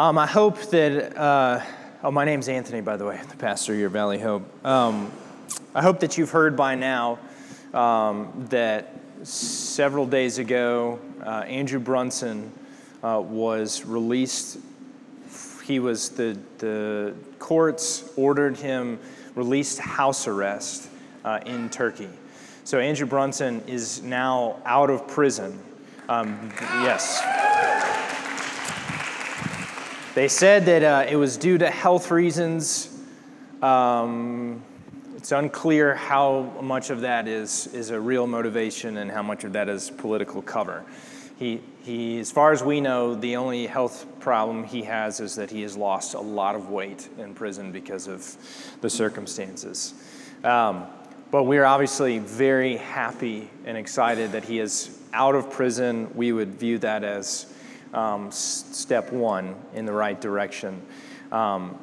Um, I hope that, uh, oh, my name's Anthony, by the way, the pastor here at Valley Hope. Um, I hope that you've heard by now um, that several days ago, uh, Andrew Brunson uh, was released. He was, the, the courts ordered him released house arrest uh, in Turkey. So Andrew Brunson is now out of prison. Um, yes. They said that uh, it was due to health reasons. Um, it's unclear how much of that is, is a real motivation and how much of that is political cover. He, he, as far as we know, the only health problem he has is that he has lost a lot of weight in prison because of the circumstances. Um, but we're obviously very happy and excited that he is out of prison. We would view that as um, step one in the right direction. Um,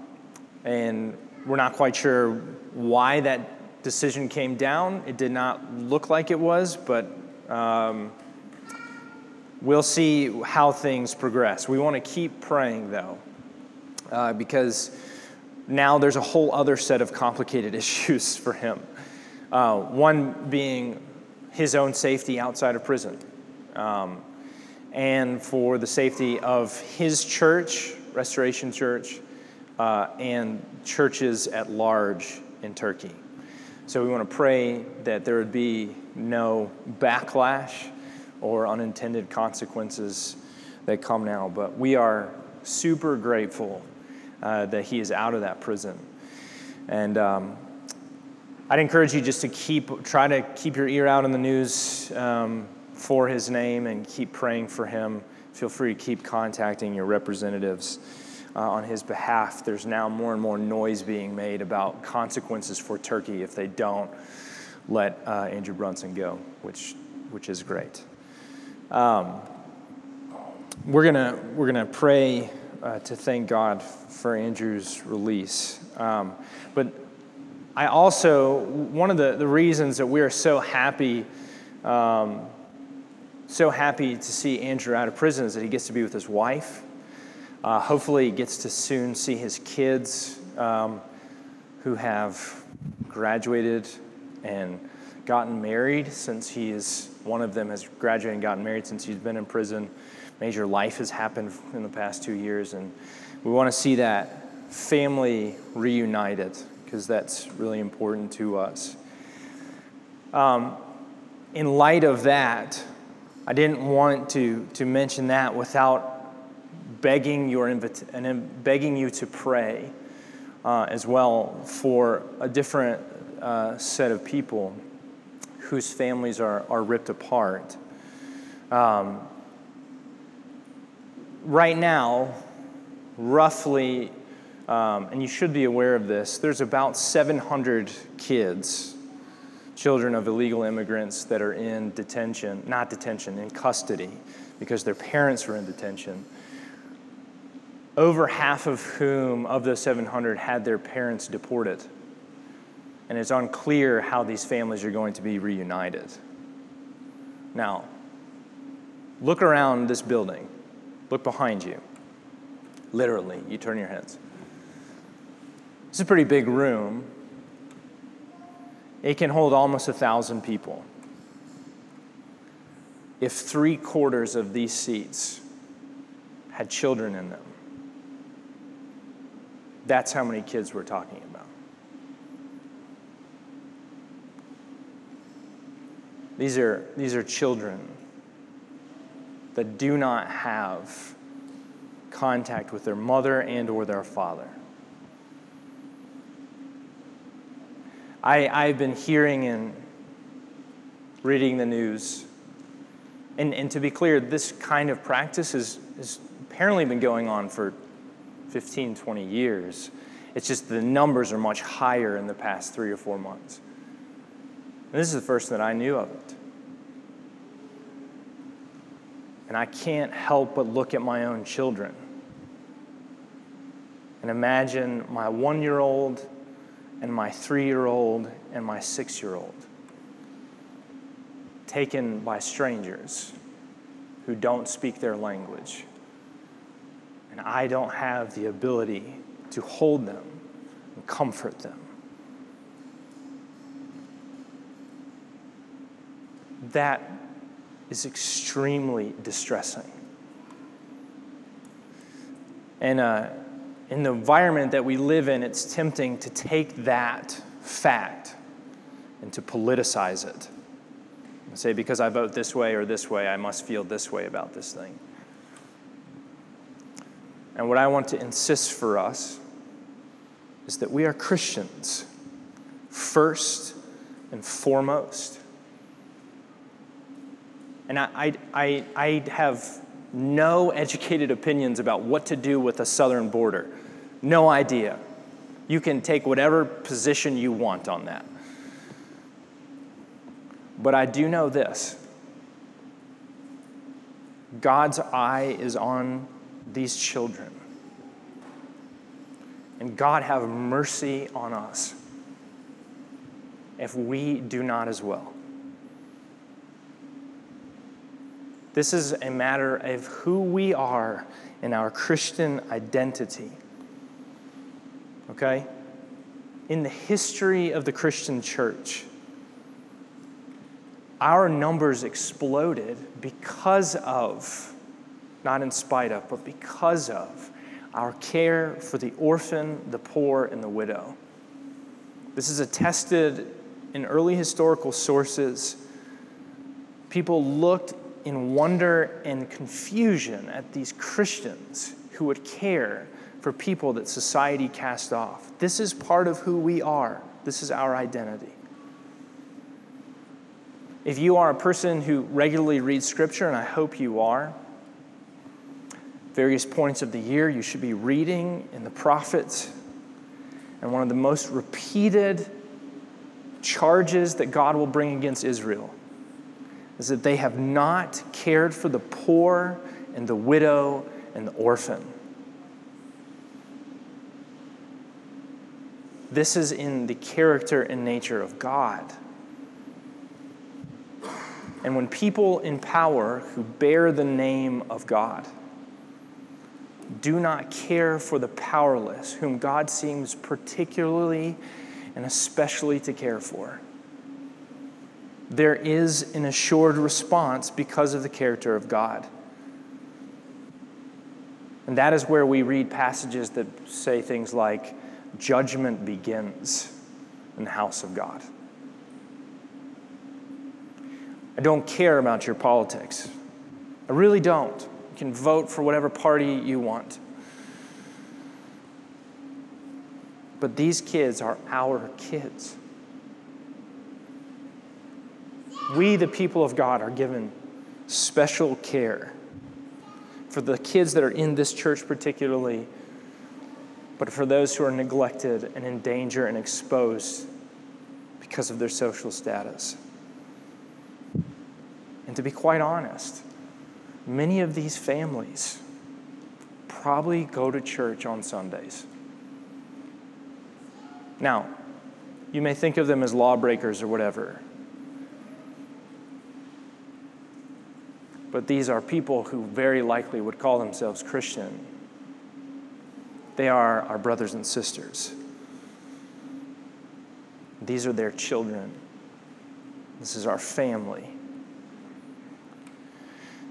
and we're not quite sure why that decision came down. It did not look like it was, but um, we'll see how things progress. We want to keep praying, though, uh, because now there's a whole other set of complicated issues for him. Uh, one being his own safety outside of prison. Um, and for the safety of his church, Restoration Church, uh, and churches at large in Turkey. So we want to pray that there would be no backlash or unintended consequences that come now. But we are super grateful uh, that he is out of that prison. And um, I'd encourage you just to keep, try to keep your ear out in the news. Um, for his name and keep praying for him. Feel free to keep contacting your representatives uh, on his behalf. There's now more and more noise being made about consequences for Turkey if they don't let uh, Andrew Brunson go, which, which is great. Um, we're gonna we're gonna pray uh, to thank God for Andrew's release, um, but I also one of the, the reasons that we are so happy um, so happy to see Andrew out of prison is that he gets to be with his wife. Uh, hopefully, he gets to soon see his kids um, who have graduated and gotten married since he is one of them has graduated and gotten married since he's been in prison. Major life has happened in the past two years, and we want to see that family reunited because that's really important to us. Um, in light of that, I didn't want to, to mention that without begging, your invita- and begging you to pray uh, as well for a different uh, set of people whose families are, are ripped apart. Um, right now, roughly, um, and you should be aware of this, there's about 700 kids children of illegal immigrants that are in detention, not detention, in custody, because their parents were in detention. Over half of whom, of those 700, had their parents deported. And it's unclear how these families are going to be reunited. Now, look around this building. Look behind you. Literally, you turn your heads. It's a pretty big room it can hold almost a thousand people. If three quarters of these seats had children in them, that's how many kids we're talking about. These are, these are children that do not have contact with their mother and or their father. I, I've been hearing and reading the news. And, and to be clear, this kind of practice has, apparently been going on for 15, 20 years. It's just the numbers are much higher in the past three or four months. And this is the first that I knew of it. And I can't help but look at my own children and imagine my one year old and my three year old and my six year old, taken by strangers who don't speak their language and I don't have the ability to hold them and comfort them. That is extremely distressing. And uh, in the environment that we live in, it's tempting to take that fact and to politicize it. And say, because I vote this way or this way, I must feel this way about this thing. And what I want to insist for us is that we are Christians first and foremost. And I, I, I, I have no educated opinions about what to do with the southern border. No idea. You can take whatever position you want on that. But I do know this God's eye is on these children. And God have mercy on us if we do not as well. This is a matter of who we are in our Christian identity. Okay? In the history of the Christian church, our numbers exploded because of, not in spite of, but because of our care for the orphan, the poor, and the widow. This is attested in early historical sources. People looked in wonder and confusion at these Christians who would care for people that society cast off. This is part of who we are, this is our identity. If you are a person who regularly reads Scripture, and I hope you are, various points of the year, you should be reading in the prophets. And one of the most repeated charges that God will bring against Israel is that they have not cared for the poor and the widow and the orphan. This is in the character and nature of God. And when people in power who bear the name of God do not care for the powerless, whom God seems particularly and especially to care for, there is an assured response because of the character of God. And that is where we read passages that say things like, judgment begins in the house of God. I don't care about your politics. I really don't. You can vote for whatever party you want. But these kids are our kids. We, the people of God, are given special care for the kids that are in this church, particularly, but for those who are neglected and in danger and exposed because of their social status. And to be quite honest, many of these families probably go to church on Sundays. Now, you may think of them as lawbreakers or whatever. But these are people who very likely would call themselves Christian. They are our brothers and sisters. These are their children. This is our family.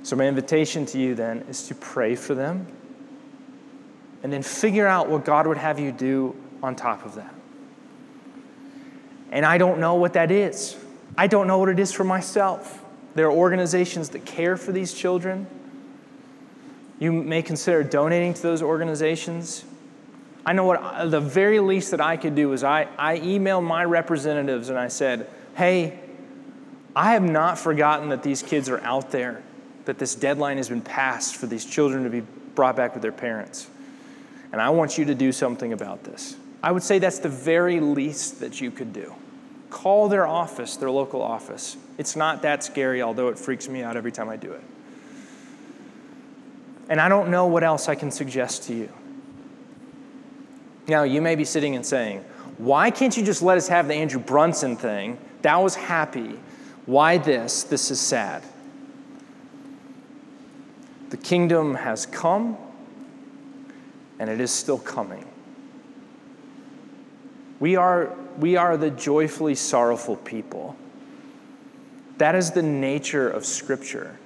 So, my invitation to you then is to pray for them and then figure out what God would have you do on top of that. And I don't know what that is. I don't know what it is for myself. There are organizations that care for these children. You may consider donating to those organizations. I know what the very least that I could do is I, I emailed my representatives and I said, hey, I have not forgotten that these kids are out there, that this deadline has been passed for these children to be brought back with their parents. And I want you to do something about this. I would say that's the very least that you could do. Call their office, their local office. It's not that scary, although it freaks me out every time I do it. And I don't know what else I can suggest to you. Now, you may be sitting and saying, Why can't you just let us have the Andrew Brunson thing? That was happy. Why this? This is sad. The kingdom has come, and it is still coming. We are, we are the joyfully sorrowful people. That is the nature of Scripture.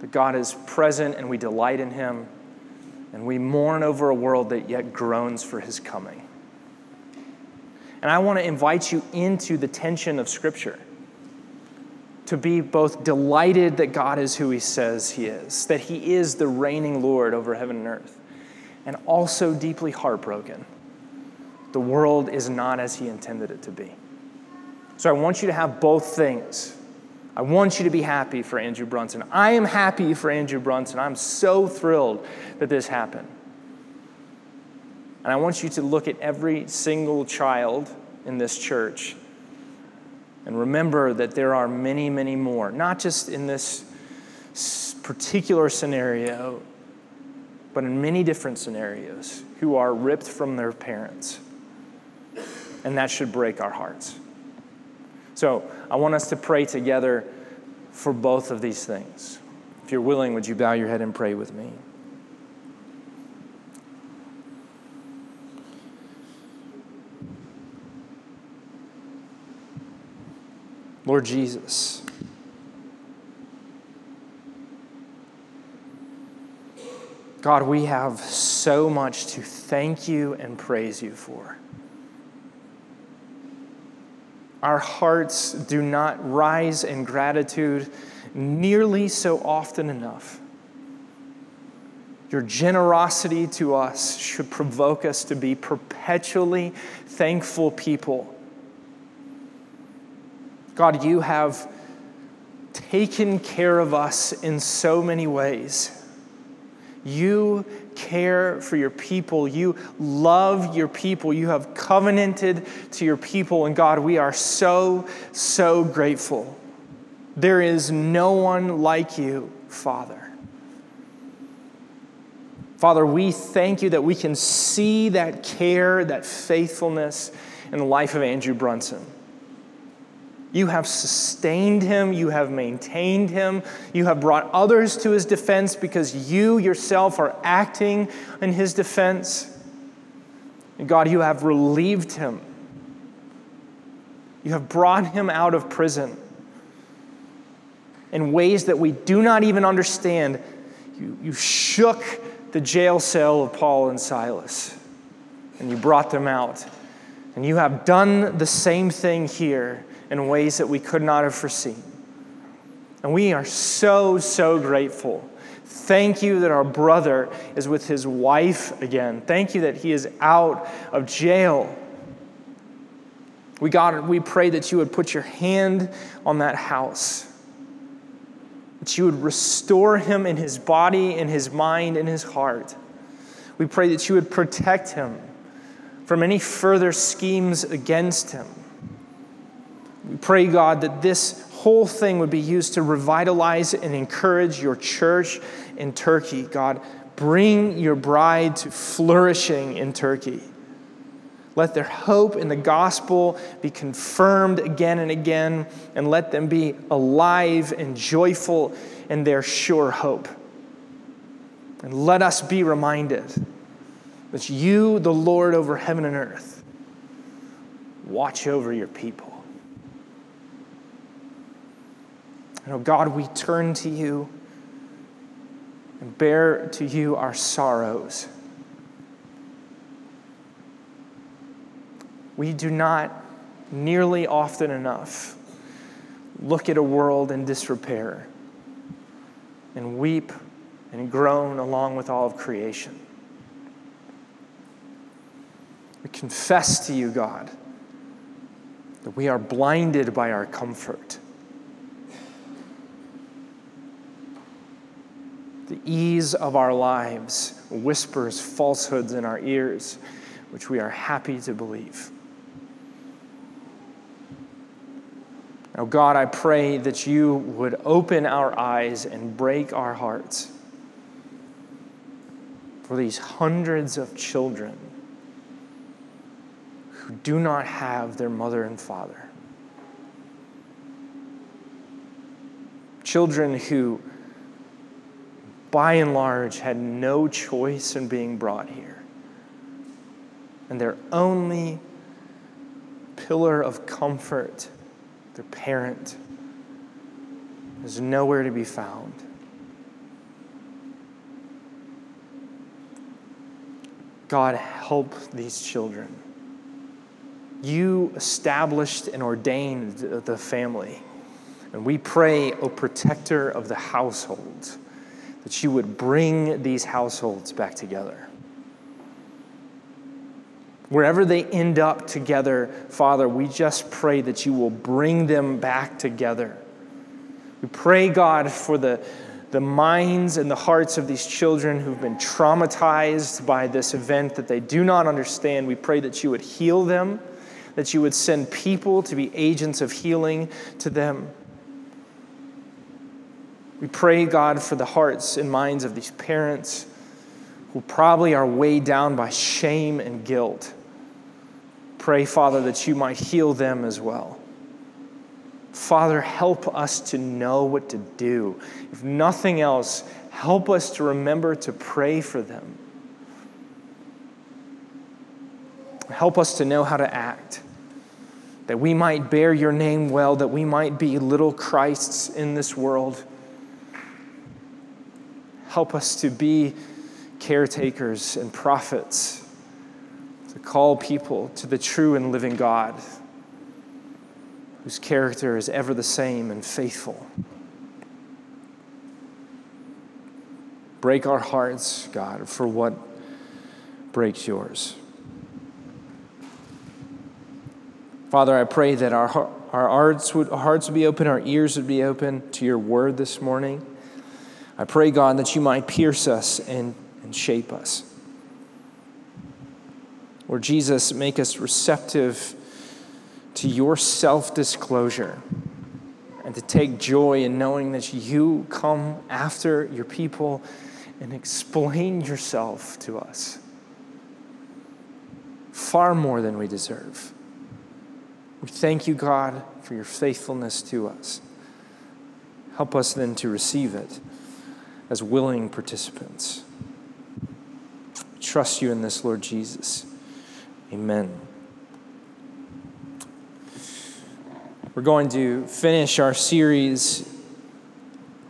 That God is present and we delight in Him, and we mourn over a world that yet groans for His coming. And I want to invite you into the tension of Scripture to be both delighted that God is who He says He is, that He is the reigning Lord over heaven and earth, and also deeply heartbroken. The world is not as He intended it to be. So I want you to have both things. I want you to be happy for Andrew Brunson. I am happy for Andrew Brunson. I'm so thrilled that this happened. And I want you to look at every single child in this church and remember that there are many, many more, not just in this particular scenario, but in many different scenarios, who are ripped from their parents. And that should break our hearts. So I want us to pray together for both of these things. If you're willing, would you bow your head and pray with me? Lord Jesus, God, we have so much to thank you and praise you for. Our hearts do not rise in gratitude nearly so often enough. Your generosity to us should provoke us to be perpetually thankful people God, you have taken care of us in so many ways. You care for your people. You love your people. You have covenanted to your people. And God, we are so, so grateful. There is no one like you, Father. Father, we thank you that we can see that care, that faithfulness in the life of Andrew Brunson. You have sustained him. You have maintained him. You have brought others to his defense because you yourself are acting in his defense. And God, you have relieved him. You have brought him out of prison in ways that we do not even understand. You, you shook the jail cell of Paul and Silas and you brought them out. And you have done the same thing here in ways that we could not have foreseen. And we are so, so grateful. Thank you that our brother is with his wife again. Thank you that he is out of jail. We, God, we pray that you would put your hand on that house, that you would restore him in his body, in his mind, in his heart. We pray that you would protect him from any further schemes against him. We pray, God, that this whole thing would be used to revitalize and encourage your church in Turkey. God, bring your bride to flourishing in Turkey. Let their hope in the gospel be confirmed again and again, and let them be alive and joyful in their sure hope. And let us be reminded that you, the Lord over heaven and earth, watch over your people. And oh God, we turn to you and bear to you our sorrows. We do not nearly often enough look at a world in disrepair and weep and groan along with all of creation. We confess to you, God, that we are blinded by our comfort ease of our lives whispers falsehoods in our ears, which we are happy to believe. Now, God, I pray that you would open our eyes and break our hearts for these hundreds of children who do not have their mother and father. Children who by and large, had no choice in being brought here. And their only pillar of comfort, their parent, is nowhere to be found. God, help these children. You established and ordained the family. And we pray, O protector of the household, that you would bring these households back together. Wherever they end up together, Father, we just pray that you will bring them back together. We pray, God, for the, the minds and the hearts of these children who've been traumatized by this event that they do not understand. We pray that you would heal them, that you would send people to be agents of healing to them. We pray, God, for the hearts and minds of these parents who probably are weighed down by shame and guilt. Pray, Father, that you might heal them as well. Father, help us to know what to do. If nothing else, help us to remember to pray for them. Help us to know how to act, that we might bear your name well, that we might be little Christs in this world. Help us to be caretakers and prophets, to call people to the true and living God, whose character is ever the same and faithful. Break our hearts, God, for what breaks yours. Father, I pray that our, our hearts, would, hearts would be open, our ears would be open to your word this morning. I pray, God, that you might pierce us and, and shape us. Lord Jesus, make us receptive to your self disclosure and to take joy in knowing that you come after your people and explain yourself to us far more than we deserve. We thank you, God, for your faithfulness to us. Help us then to receive it as willing participants. Trust you in this, Lord Jesus. Amen. We're going to finish our series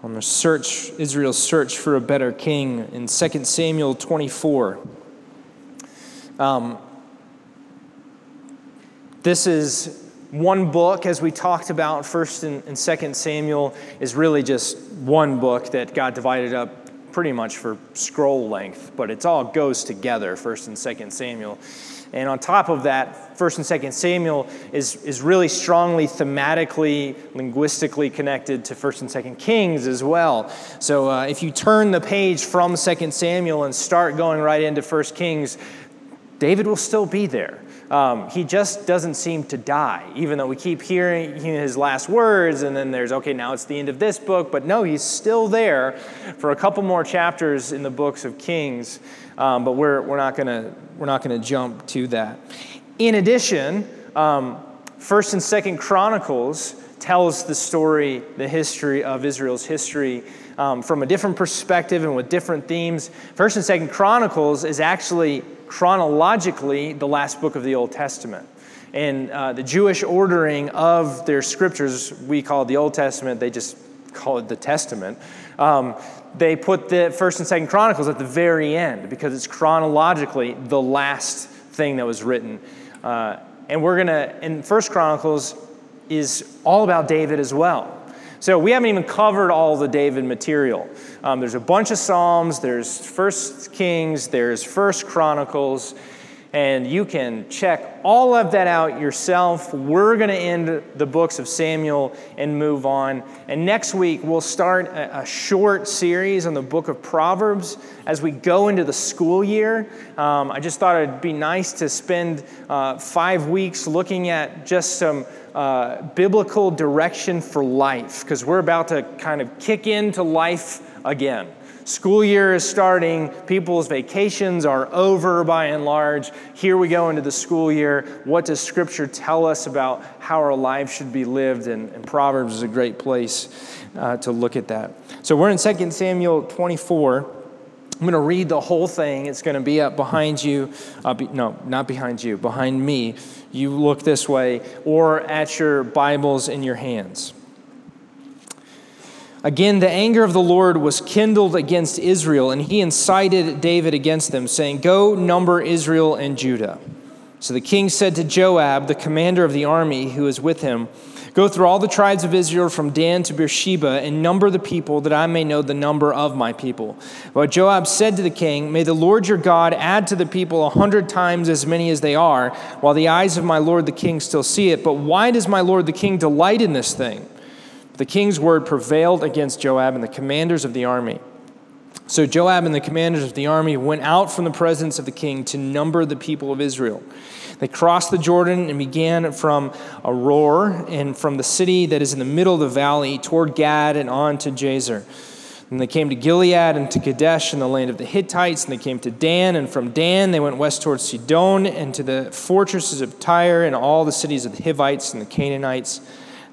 on the search, Israel's search for a better king in 2 Samuel 24. Um, this is one book, as we talked about, First and, and Second Samuel, is really just one book that got divided up pretty much for scroll length, but it all goes together, First and Second Samuel. And on top of that, First and Second Samuel is, is really strongly thematically, linguistically connected to First and Second Kings as well. So uh, if you turn the page from Second Samuel and start going right into First Kings, David will still be there. Um, he just doesn't seem to die, even though we keep hearing his last words, and then there's, okay, now it's the end of this book, but no, he's still there for a couple more chapters in the books of Kings, um, but we're, we're not going to we're not gonna jump to that. In addition, um, 1st and 2nd Chronicles tells the story, the history of Israel's history um, from a different perspective and with different themes. First and Second Chronicles is actually chronologically the last book of the Old Testament. And uh, the Jewish ordering of their scriptures, we call it the Old Testament, they just call it the Testament. Um, they put the First and Second Chronicles at the very end because it's chronologically the last thing that was written. Uh, and we're gonna, and First Chronicles is all about David as well. So we haven't even covered all the David material. Um, there's a bunch of Psalms, there's First Kings, there's First Chronicles, and you can check all of that out yourself. We're going to end the books of Samuel and move on. And next week, we'll start a, short series on the book of Proverbs as we go into the school year. Um, I just thought it'd be nice to spend uh, five weeks looking at just some uh, biblical direction for life because we're about to kind of kick into life again. School year is starting, people's vacations are over by and large. Here we go into the school year. What does Scripture tell us about how our lives should be lived? And, and Proverbs is a great place uh, to look at that. So we're in 2 Samuel 24. I'm going to read the whole thing. It's going to be up behind you. Uh, be, no, not behind you, behind me. You look this way, or at your Bibles in your hands. Again, the anger of the Lord was kindled against Israel, and he incited David against them, saying, Go number Israel and Judah. So the king said to Joab, the commander of the army who was with him, Go through all the tribes of Israel from Dan to Beersheba and number the people, that I may know the number of my people. But Joab said to the king, May the Lord your God add to the people a hundred times as many as they are, while the eyes of my lord the king still see it. But why does my lord the king delight in this thing? The king's word prevailed against Joab and the commanders of the army. So Joab and the commanders of the army went out from the presence of the king to number the people of Israel. They crossed the Jordan and began from Aroer and from the city that is in the middle of the valley toward Gad and on to Jazer. And they came to Gilead and to Kadesh in the land of the Hittites, and they came to Dan, and from Dan they went west towards Sidon and to the fortresses of Tyre and all the cities of the Hivites and the Canaanites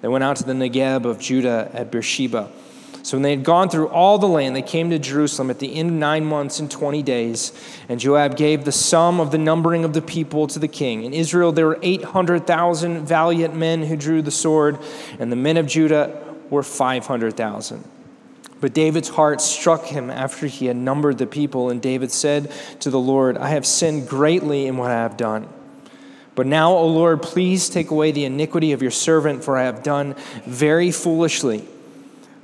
they went out to the Negeb of Judah at Beersheba. So when they had gone through all the land, they came to Jerusalem at the end of nine months and 20 days. And Joab gave the sum of the numbering of the people to the king. In Israel, there were 800,000 valiant men who drew the sword, and the men of Judah were 500,000. But David's heart struck him after he had numbered the people, and David said to the Lord, I have sinned greatly in what I have done. But now, O Lord, please take away the iniquity of your servant, for I have done very foolishly.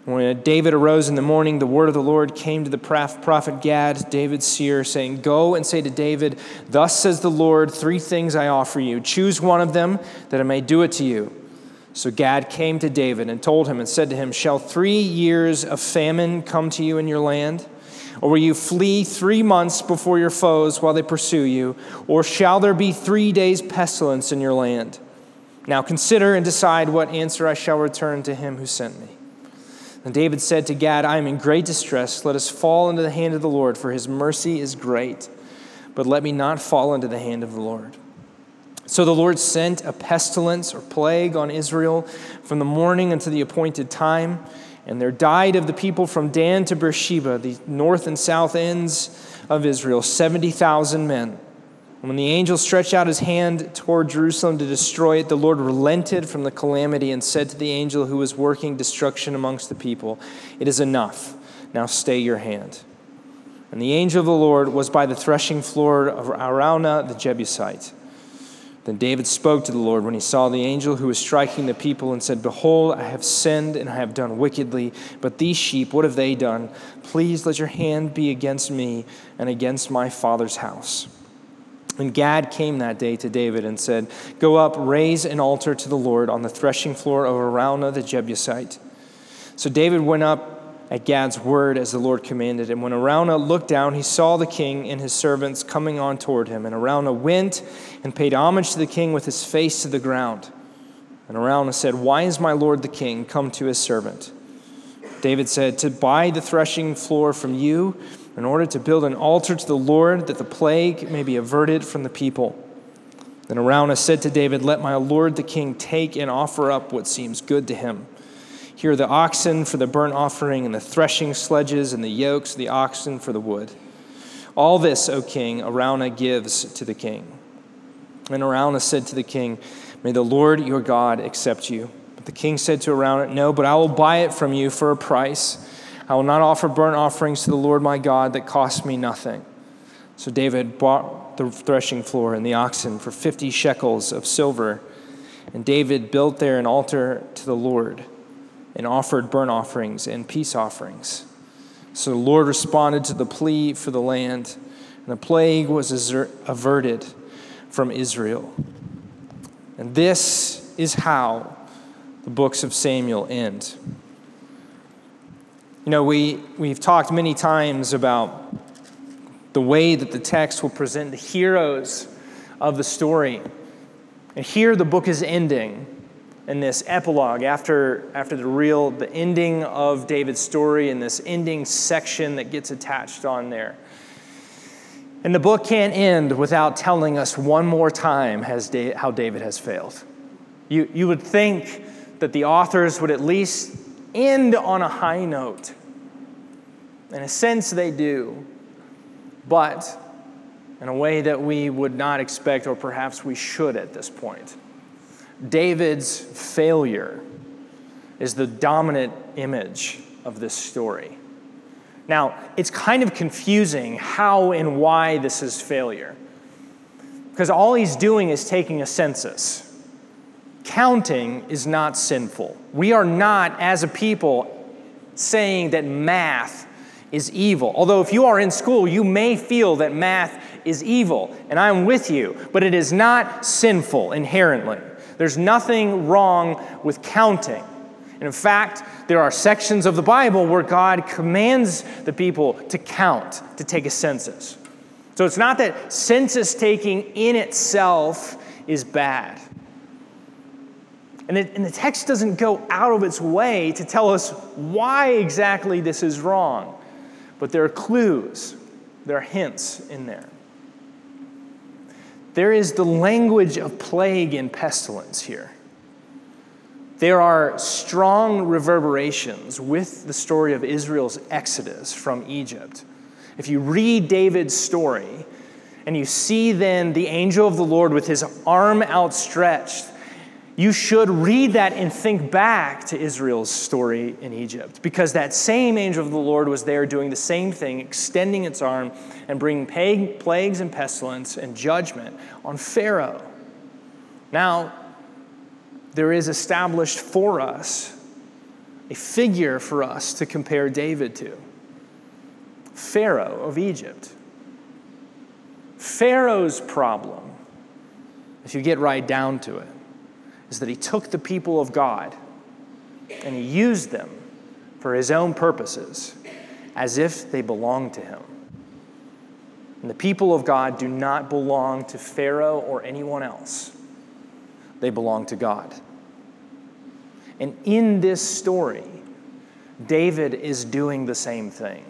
When David arose in the morning, the word of the Lord came to the prophet Gad, David's seer, saying, Go and say to David, Thus says the Lord, three things I offer you. Choose one of them, that I may do it to you. So Gad came to David and told him and said to him, Shall three years of famine come to you in your land? Or will you flee three months before your foes while they pursue you? Or shall there be three days' pestilence in your land? Now consider and decide what answer I shall return to him who sent me. And David said to Gad, I am in great distress. Let us fall into the hand of the Lord, for his mercy is great. But let me not fall into the hand of the Lord. So the Lord sent a pestilence or plague on Israel from the morning until the appointed time. And there died of the people from Dan to Beersheba, the north and south ends of Israel, 70,000 men. When the angel stretched out his hand toward Jerusalem to destroy it, the Lord relented from the calamity and said to the angel who was working destruction amongst the people, It is enough. Now stay your hand. And the angel of the Lord was by the threshing floor of Araunah the Jebusite. Then David spoke to the Lord when he saw the angel who was striking the people and said, Behold, I have sinned and I have done wickedly, but these sheep, what have they done? Please let your hand be against me and against my father's house. And Gad came that day to David and said, Go up, raise an altar to the Lord on the threshing floor of Araunah the Jebusite. So David went up at Gad's word as the Lord commanded. And when Araunah looked down, he saw the king and his servants coming on toward him. And Araunah went and paid homage to the king with his face to the ground. And Araunah said, Why is my lord the king come to his servant? David said, To buy the threshing floor from you in order to build an altar to the Lord that the plague may be averted from the people. Then Araunah said to David, Let my lord the king take and offer up what seems good to him. Here are the oxen for the burnt offering, and the threshing sledges, and the yokes the oxen for the wood. All this, O king, Araunah gives to the king. And Araunah said to the king, May the Lord your God accept you. But the king said to Araunah, No, but I will buy it from you for a price. I will not offer burnt offerings to the Lord my God that cost me nothing. So David bought the threshing floor and the oxen for 50 shekels of silver. And David built there an altar to the Lord and offered burnt offerings and peace offerings. So the Lord responded to the plea for the land, and the plague was averted from Israel. And this is how the books of Samuel end. You know, we, we've talked many times about the way that the text will present the heroes of the story. And here the book is ending in this epilogue after, after the real the ending of david's story and this ending section that gets attached on there. And the book can't end without telling us one more time how david has failed. You, you would think that the authors would at least end on a high note. In a sense they do. But in a way that we would not expect or perhaps we should at this point David's failure is the dominant image of this story. Now, it's kind of confusing how and why this is failure. Because all he's doing is taking a census. Counting is not sinful. We are not, as a people, saying that math is evil. Although, if you are in school, you may feel that math is evil, and I'm with you, but it is not sinful inherently. There's nothing wrong with counting. And in fact, there are sections of the Bible where God commands the people to count, to take a census. So it's not that census taking in itself is bad. And, it, and, the text doesn't go out of its way to tell us why exactly this is wrong, but there are clues, there are hints in there. There is the language of plague and pestilence here. There are strong reverberations with the story of Israel's exodus from Egypt. If you read David's story and you see then the angel of the Lord with his arm outstretched you should read that and think back to Israel's story in Egypt because that same angel of the Lord was there doing the same thing, extending its arm and bringing plagues and pestilence and judgment on Pharaoh. Now, there is established for us a figure for us to compare David to Pharaoh of Egypt. Pharaoh's problem, if you get right down to it, is that he took the people of God and he used them for his own purposes as if they belonged to him. And the people of God do not belong to Pharaoh or anyone else, they belong to God. And in this story, David is doing the same thing.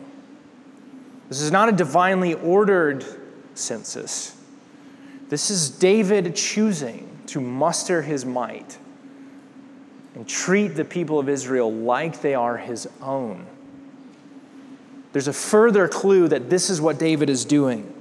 This is not a divinely ordered census. This is David choosing to muster his might and treat the people of Israel like they are his own. There's a further clue that this is what David is doing.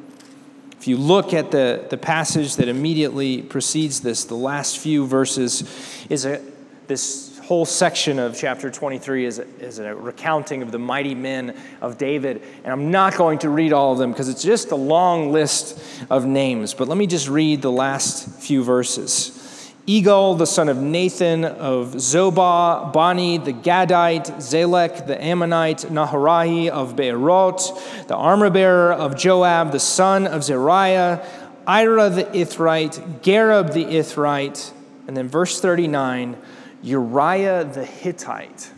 If you look at the, the passage that immediately precedes this, the last few verses is a, this whole section of chapter 23 is is a recounting of the mighty men of David. And I'm not going to read all of them because it's just a long list of names. But let me just read the last few verses. Igal, the son of Nathan of Zobah, Bani the Gadite, Zelek the Ammonite, Naharai of Beeroth, the armor bearer of Joab, the son of Zeruiah, Ira the Ithrite, Gareb the Ithrite, and then verse 39, Uriah the Hittite.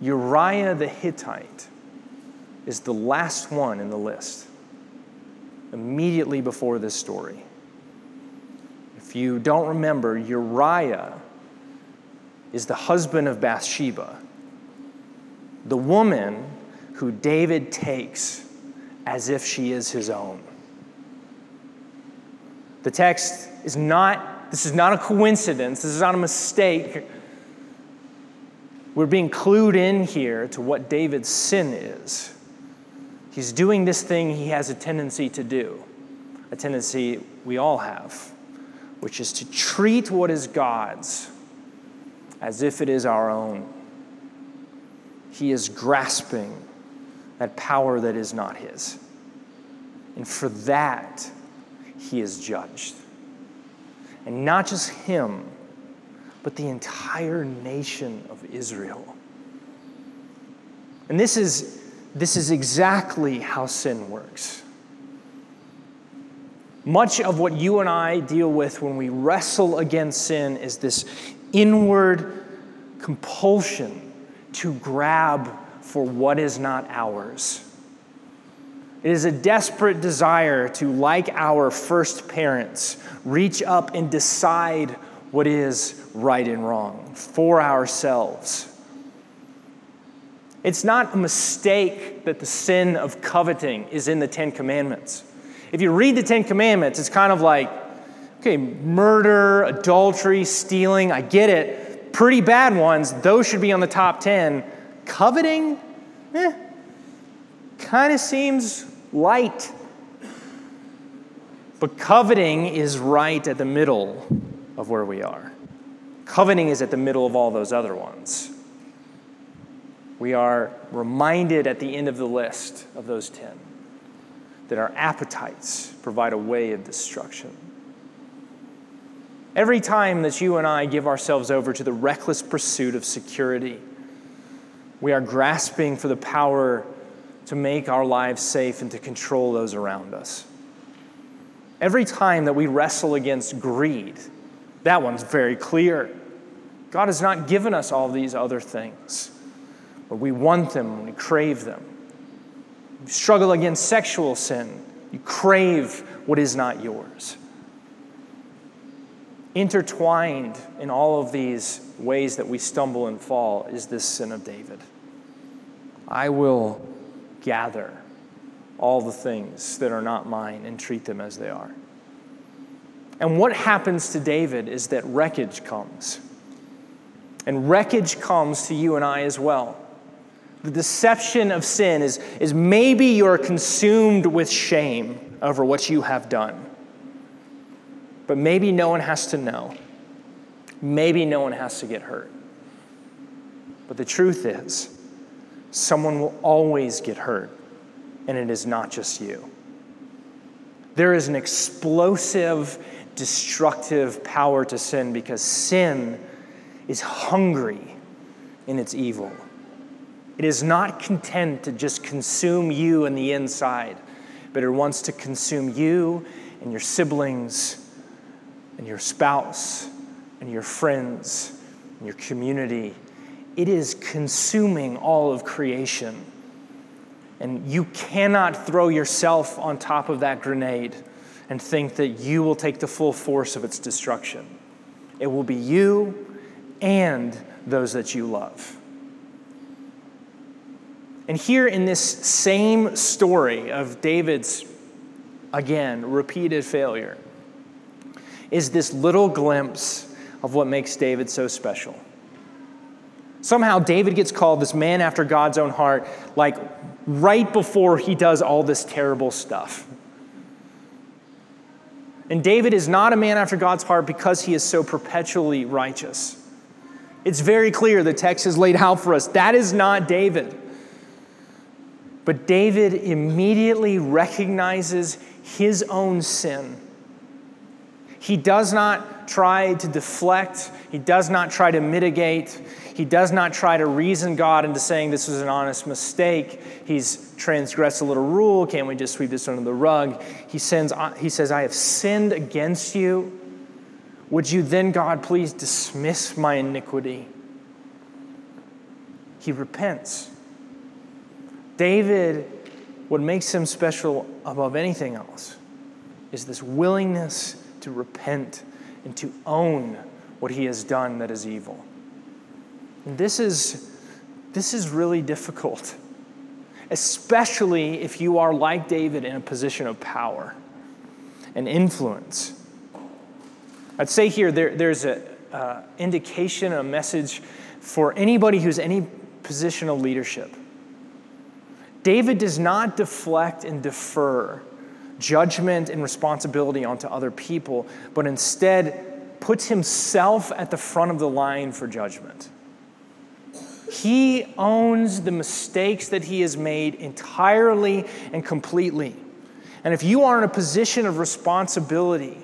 Uriah the Hittite is the last one in the list, immediately before this story. If you don't remember, Uriah is the husband of Bathsheba, the woman who David takes as if she is his own. The text is not this is not a coincidence. This is not a mistake. We're being clued in here to what David's sin is. He's doing this thing he has a tendency to do, a tendency we all have, which is to treat what is God's as if it is our own. He is grasping that power that is not his. And for that, he is judged. And not just him, but the entire nation of Israel. And this is, this is exactly how sin works. Much of what you and I deal with when we wrestle against sin is this inward compulsion to grab for what is not ours. It is a desperate desire to, like our first parents, reach up and decide what is right and wrong for ourselves. It's not a mistake that the sin of coveting is in the Ten Commandments. If you read the Ten Commandments, it's kind of like, okay, murder, adultery, stealing, I get it. Pretty bad ones, those should be on the top 10. Coveting, eh, kind of seems light. But coveting is right at the middle of where we are. Coveting is at the middle of all those other ones. We are reminded at the end of the list of those 10 that our appetites provide a way of destruction. Every time that you and I give ourselves over to the reckless pursuit of security, we are grasping for the power to make our lives safe and to control those around us. Every time that we wrestle against greed, that one's very clear. God has not given us all these other things, but we want them and we crave them. You struggle against sexual sin, you crave what is not yours. Intertwined in all of these ways that we stumble and fall is this sin of David. I will gather all the things that are not mine and treat them as they are. And what happens to David is that wreckage comes. And wreckage comes to you and I as well. The deception of sin is, is maybe you're consumed with shame over what you have done. But maybe no one has to know. Maybe no one has to get hurt. But the truth is, someone will always get hurt, and it is not just you. There is an explosive, destructive power to sin because sin is hungry in its evil. It is not content to just consume you and the inside, but it wants to consume you and your siblings and your spouse and your friends and your community. It is consuming all of creation. And you cannot throw yourself on top of that grenade and think that you will take the full force of its destruction. It will be you and those that you love. And here in this same story of David's, again, repeated failure, is this little glimpse of what makes David so special. Somehow, David gets called this man after God's own heart, like right before he does all this terrible stuff. And David is not a man after God's heart because he is so perpetually righteous. It's very clear, the text is laid out for us. That is not David. But David immediately recognizes his own sin. He does not try to deflect, he does not try to mitigate, he does not try to reason God into saying this was an honest mistake. He's transgressed a little rule. Can't we just sweep this under the rug? He, sends, uh, he says, I have sinned against you. Would you then, God, please dismiss my iniquity? He repents. David, what makes him special above anything else is this willingness to repent and to own what he has done that is evil. This is, this is really difficult, especially if you are like David in a position of power and influence. I'd say here there, there's an uh, indication, a message for anybody who's any position of leadership David does not deflect and defer judgment and responsibility onto other people, but instead puts himself at the front of the line for judgment. He owns the mistakes that he has made entirely and completely. And if you are in a position of responsibility,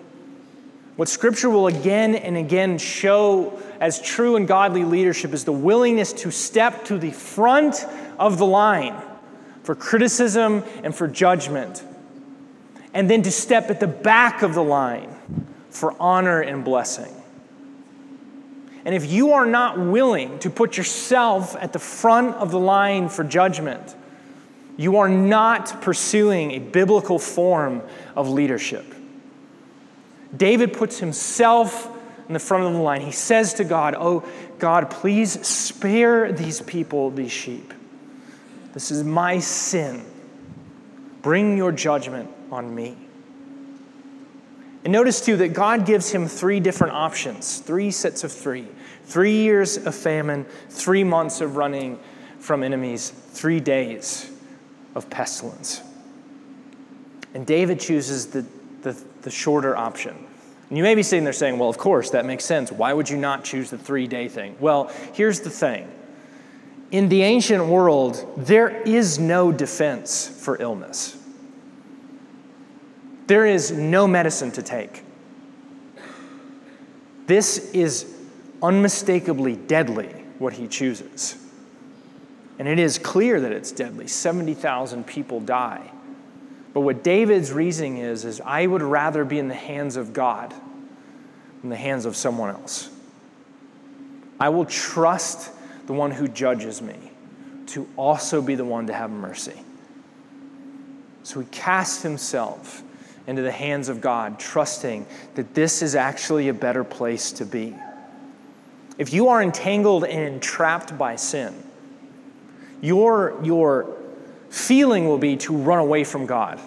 what Scripture will again and again show as true and godly leadership is the willingness to step to the front of the line for criticism and for judgment, and then to step at the back of the line for honor and blessing. And if you are not willing to put yourself at the front of the line for judgment, you are not pursuing a biblical form of leadership. David puts himself in the front of the line. He says to God, Oh, God, please spare these people, these sheep. This is my sin. Bring your judgment on me. And notice too that God gives him three different options, three sets of three. Three years of famine, three months of running from enemies, three days of pestilence. And David chooses the, the, the shorter option. And you may be sitting there saying, well, of course, that makes sense. Why would you not choose the three day thing? Well, here's the thing in the ancient world, there is no defense for illness. There is no medicine to take. This is unmistakably deadly, what he chooses. And it is clear that it's deadly. 70,000 people die. But what David's reasoning is, is I would rather be in the hands of God than the hands of someone else. I will trust the one who judges me to also be the one to have mercy. So he casts himself into the hands of God, trusting that this is actually a better place to be. If you are entangled and entrapped by sin, your, your feeling will be to run away from God.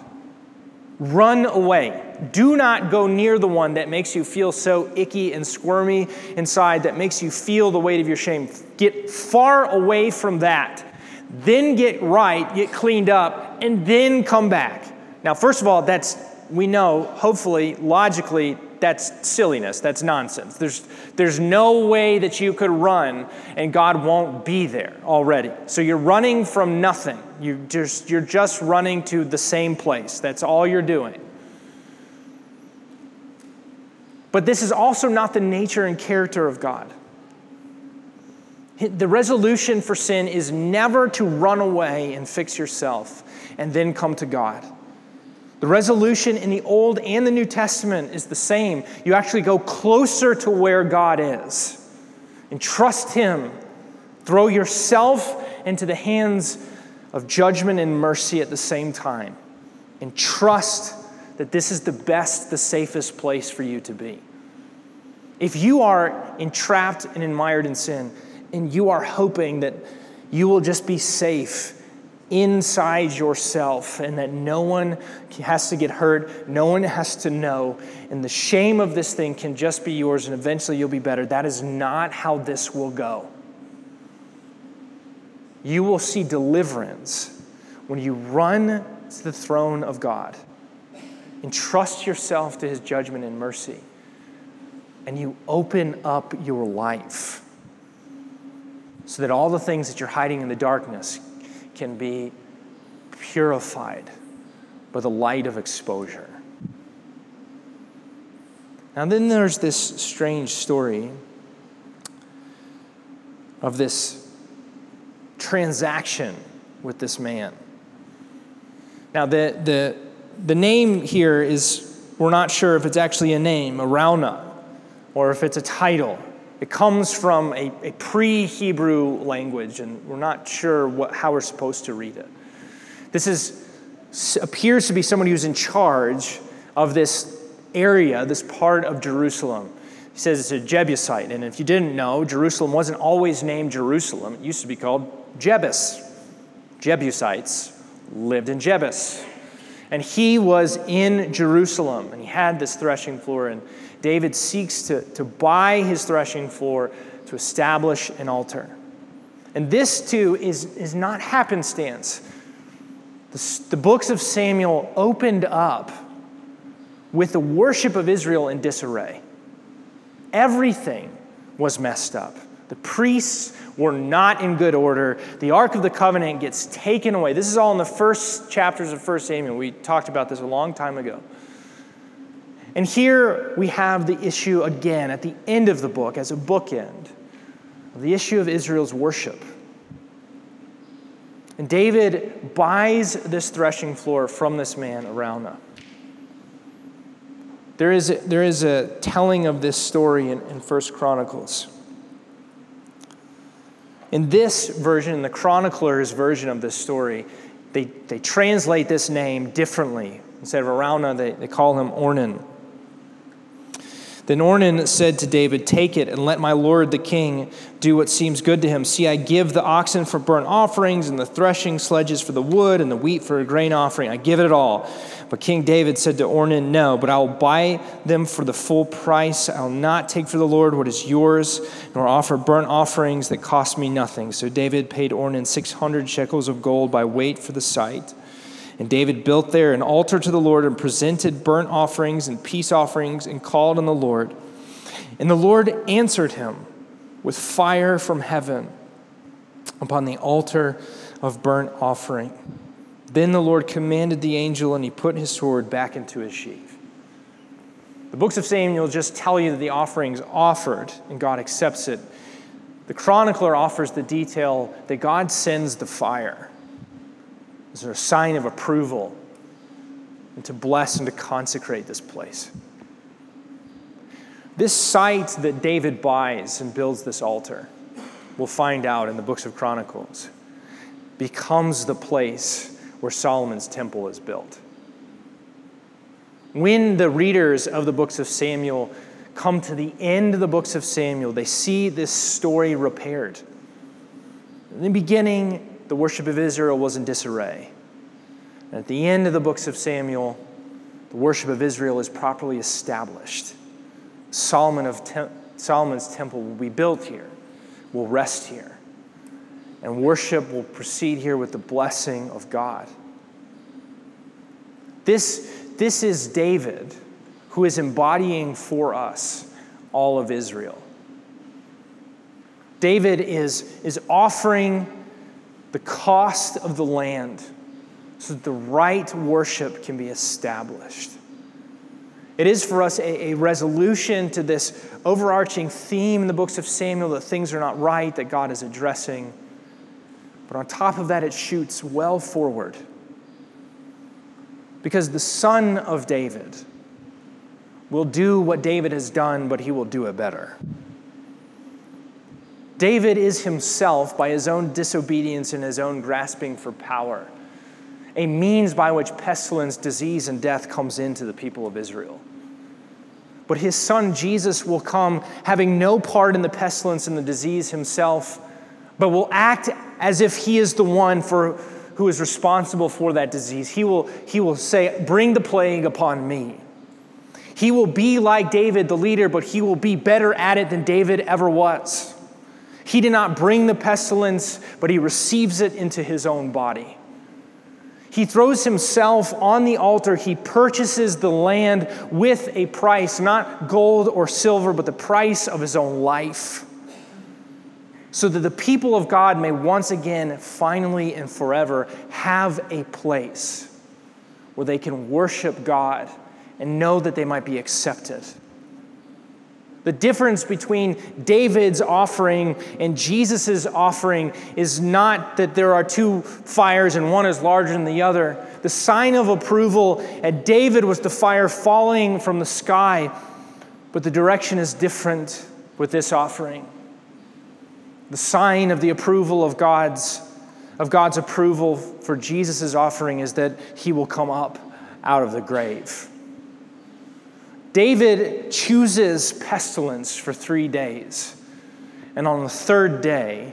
Run away. Do not go near the one that makes you feel so icky and squirmy inside, that makes you feel the weight of your shame. Get far away from that. Then get right, get cleaned up, and then come back. Now, first of all, that's we know, hopefully, logically, that's silliness. That's nonsense. There's, there's no way that you could run and God won't be there already. So you're running from nothing. You just, you're just running to the same place. That's all you're doing. But this is also not the nature and character of God. The resolution for sin is never to run away and fix yourself and then come to God. The resolution in the Old and the New Testament is the same. You actually go closer to where God is and trust Him. Throw yourself into the hands of judgment and mercy at the same time. And trust that this is the best, the safest place for you to be. If you are entrapped and admired in sin, and you are hoping that you will just be safe inside yourself and that no one has to get hurt, no one has to know, and the shame of this thing can just be yours and eventually you'll be better. That is not how this will go. You will see deliverance when you run to the throne of God and trust yourself to his judgment and mercy, and you open up your life so that all the things that you're hiding in the darkness can be purified by the light of exposure. Now, then there's this strange story of this transaction with this man. Now, the, the, the name here is, we're not sure if it's actually a name, Araunah, or if it's a title. It comes from a, a pre Hebrew language, and we're not sure what, how we're supposed to read it. This is, appears to be someone who's in charge of this area, this part of Jerusalem. He says it's a Jebusite. And if you didn't know, Jerusalem wasn't always named Jerusalem, it used to be called Jebus. Jebusites lived in Jebus. And he was in Jerusalem, and he had this threshing floor. And David seeks to, to buy his threshing floor to establish an altar. And this, too, is, is not happenstance. The, the books of Samuel opened up with the worship of Israel in disarray. Everything was messed up. The priests were not in good order. The Ark of the Covenant gets taken away. This is all in the first chapters of 1 Samuel. We talked about this a long time ago. And here we have the issue again at the end of the book as a bookend the issue of Israel's worship. And David buys this threshing floor from this man, Araunah. There is a, there is a telling of this story in, in 1 Chronicles. In this version, in the chronicler's version of this story, they, they translate this name differently. Instead of Araunah, they, they call him Ornan. Then Ornan said to David, Take it and let my lord the king do what seems good to him. See, I give the oxen for burnt offerings, and the threshing sledges for the wood, and the wheat for a grain offering. I give it all. But King David said to Ornan, No, but I will buy them for the full price. I will not take for the Lord what is yours, nor offer burnt offerings that cost me nothing. So David paid Ornan 600 shekels of gold by weight for the site. And David built there an altar to the Lord and presented burnt offerings and peace offerings and called on the Lord. And the Lord answered him with fire from heaven upon the altar of burnt offering. Then the Lord commanded the angel, and he put his sword back into his sheath. The books of Samuel just tell you that the offering is offered and God accepts it. The chronicler offers the detail that God sends the fire as a sign of approval and to bless and to consecrate this place. This site that David buys and builds this altar, we'll find out in the books of Chronicles, becomes the place where Solomon's temple is built. When the readers of the books of Samuel come to the end of the books of Samuel, they see this story repaired. In the beginning, the worship of Israel was in disarray. And at the end of the books of Samuel, the worship of Israel is properly established. Solomon of Tem- Solomon's temple will be built here, will rest here, and worship will proceed here with the blessing of God. This, this is David who is embodying for us all of Israel. David is, is offering the cost of the land so that the right worship can be established. It is for us a, a, resolution to this overarching theme in the books of Samuel that things are not right, that God is addressing. But on top of that, it shoots well forward. Because the son of David will do what David has done, but he will do it better. David is himself, by his own disobedience and his own grasping for power, a means by which pestilence, disease, and death comes into the people of Israel. But his son Jesus will come having no part in the pestilence and the disease himself, but will act as if he is the one for, who is responsible for that disease. He will, he will say, Bring the plague upon me. He will be like David, the leader, but he will be better at it than David ever was. He did not bring the pestilence, but he receives it into his own body. He throws himself on the altar. He purchases the land with a price, not gold or silver, but the price of his own life. So that the people of God may once again, finally and forever, have a place where they can worship God and know that they might be accepted. The difference between David's offering and Jesus' offering is not that there are two fires and one is larger than the other. The sign of approval at David was the fire falling from the sky, but the direction is different with this offering. The sign of the approval of God's of God's approval for Jesus' offering is that he will come up out of the grave. David chooses pestilence for three days. And on the third day,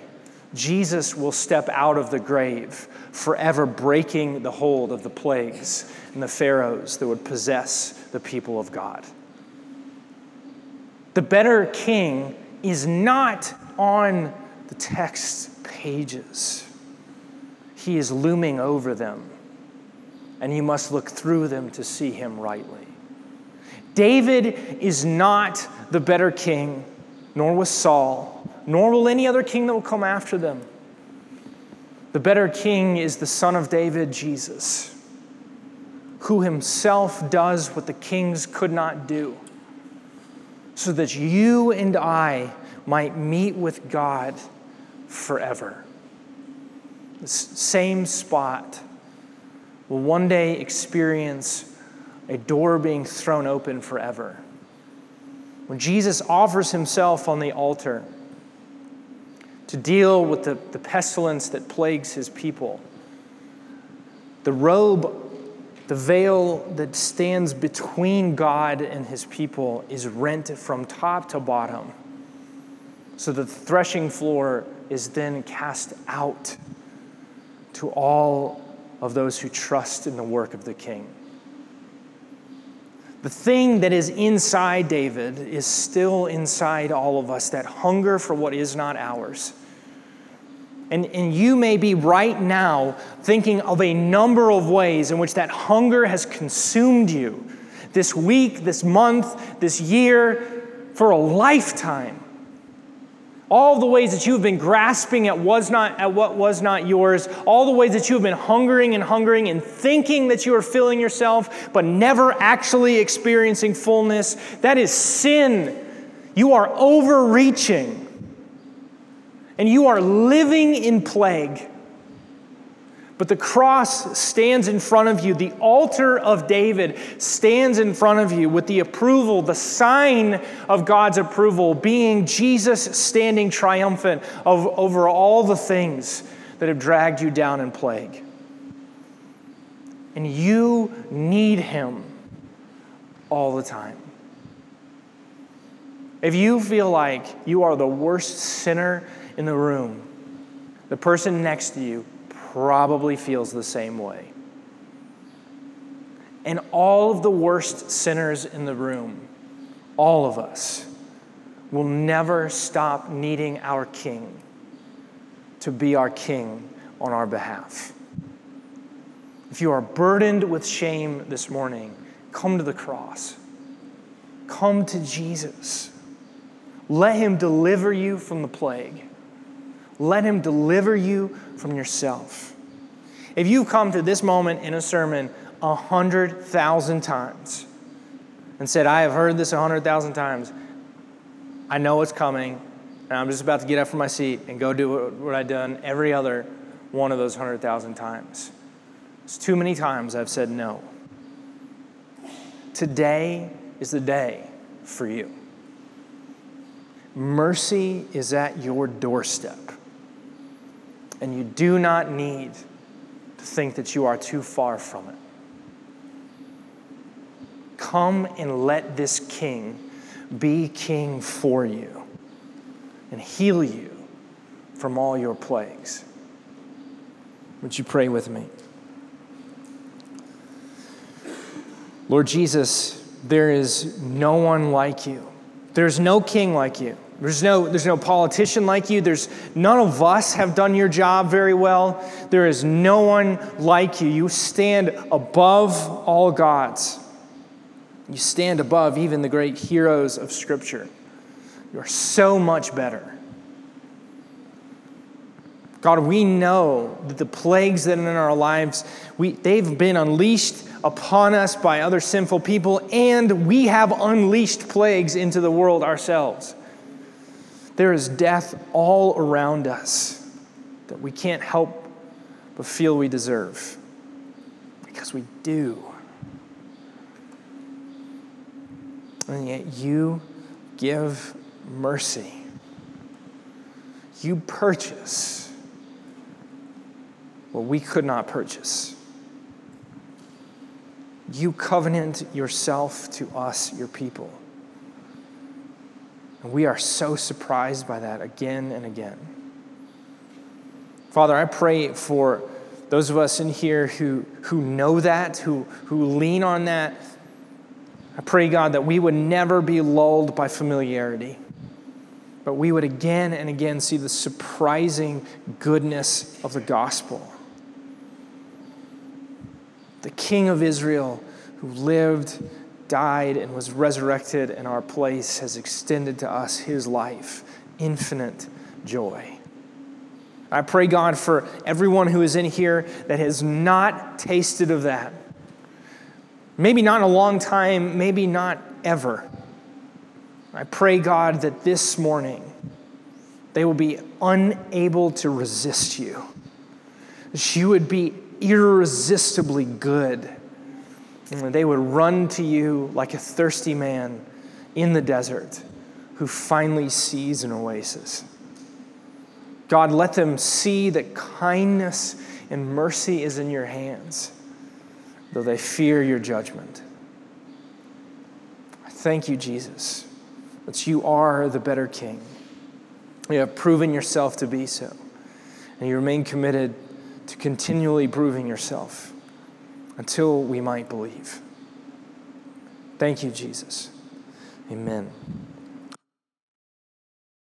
Jesus will step out of the grave, forever breaking the hold of the plagues and the pharaohs that would possess the people of God. The better king is not on the text pages, he is looming over them, and you must look through them to see him rightly. David is not the better king, nor was Saul, nor will any other king that will come after them. The better king is the son of David, Jesus, who himself does what the kings could not do, so that you and I might meet with God forever. The same spot will one day experience a door being thrown open forever. When Jesus offers himself on the altar to deal with the, the pestilence that plagues his people, the robe, the veil that stands between God and his people is rent from top to bottom. So the threshing floor is then cast out to all of those who trust in the work of the king. The thing that is inside David is still inside all of us that hunger for what is not ours. And, and you may be right now thinking of a number of ways in which that hunger has consumed you this week, this month, this year, for a lifetime. All the ways that you've been grasping at, was not, at what was not yours, all the ways that you have been hungering and hungering and thinking that you are filling yourself, but never actually experiencing fullness, that is sin. You are overreaching and you are living in plague. But the cross stands in front of you. The altar of David stands in front of you with the approval, the sign of God's approval, being Jesus standing triumphant over all the things that have dragged you down in plague. And you need him all the time. If you feel like you are the worst sinner in the room, the person next to you probably feels the same way. And all of the worst sinners in the room, all of us, will never stop needing our King to be our King on our behalf. If you are burdened with shame this morning, come to the cross. Come to Jesus. Let him deliver you from the plague. Let him deliver you from yourself. If you've come to this moment in a sermon a hundred thousand times and said, I have heard this a hundred thousand times, I know it's coming, and I'm just about to get up from my seat and go do what I've done every other one of those hundred thousand times. It's too many times I've said no. Today is the day for you. Mercy is at your doorstep. And you do not need to think that you are too far from it. Come and let this king be king for you and heal you from all your plagues. Would you pray with me? Lord Jesus, there is no one like you. There's no king like you. There's no, there's no politician like you. There's none of us have done your job very well. There is no one like you. You stand above all gods. You stand above even the great heroes of Scripture. You are so much better. God, we know that the plagues that are in our lives, we, they've been unleashed upon us by other sinful people, and we have unleashed plagues into the world ourselves. There is death all around us that we can't help but feel we deserve because we do. And yet you give mercy. You purchase what we could not purchase. You covenant yourself to us, your people. And we are so surprised by that again and again. Father, I pray for those of us in here who, who know that, who, who lean on that. I pray, God, that we would never be lulled by familiarity, but we would again and again see the surprising goodness of the gospel. The King of Israel who lived died and was resurrected in our place has extended to us his life, infinite joy. I pray, God, for everyone who is in here that has not tasted of that. Maybe not in a long time, maybe not ever. I pray, God, that this morning they will be unable to resist you. That you would be irresistibly good and they would run to you like a thirsty man in the desert who finally sees an oasis. God, let them see that kindness and mercy is in your hands. though they fear your judgment. I thank you, Jesus, that you are the better king. You have proven yourself to be so, and you remain committed to continually proving yourself until we might believe. Thank you, Jesus. Amen.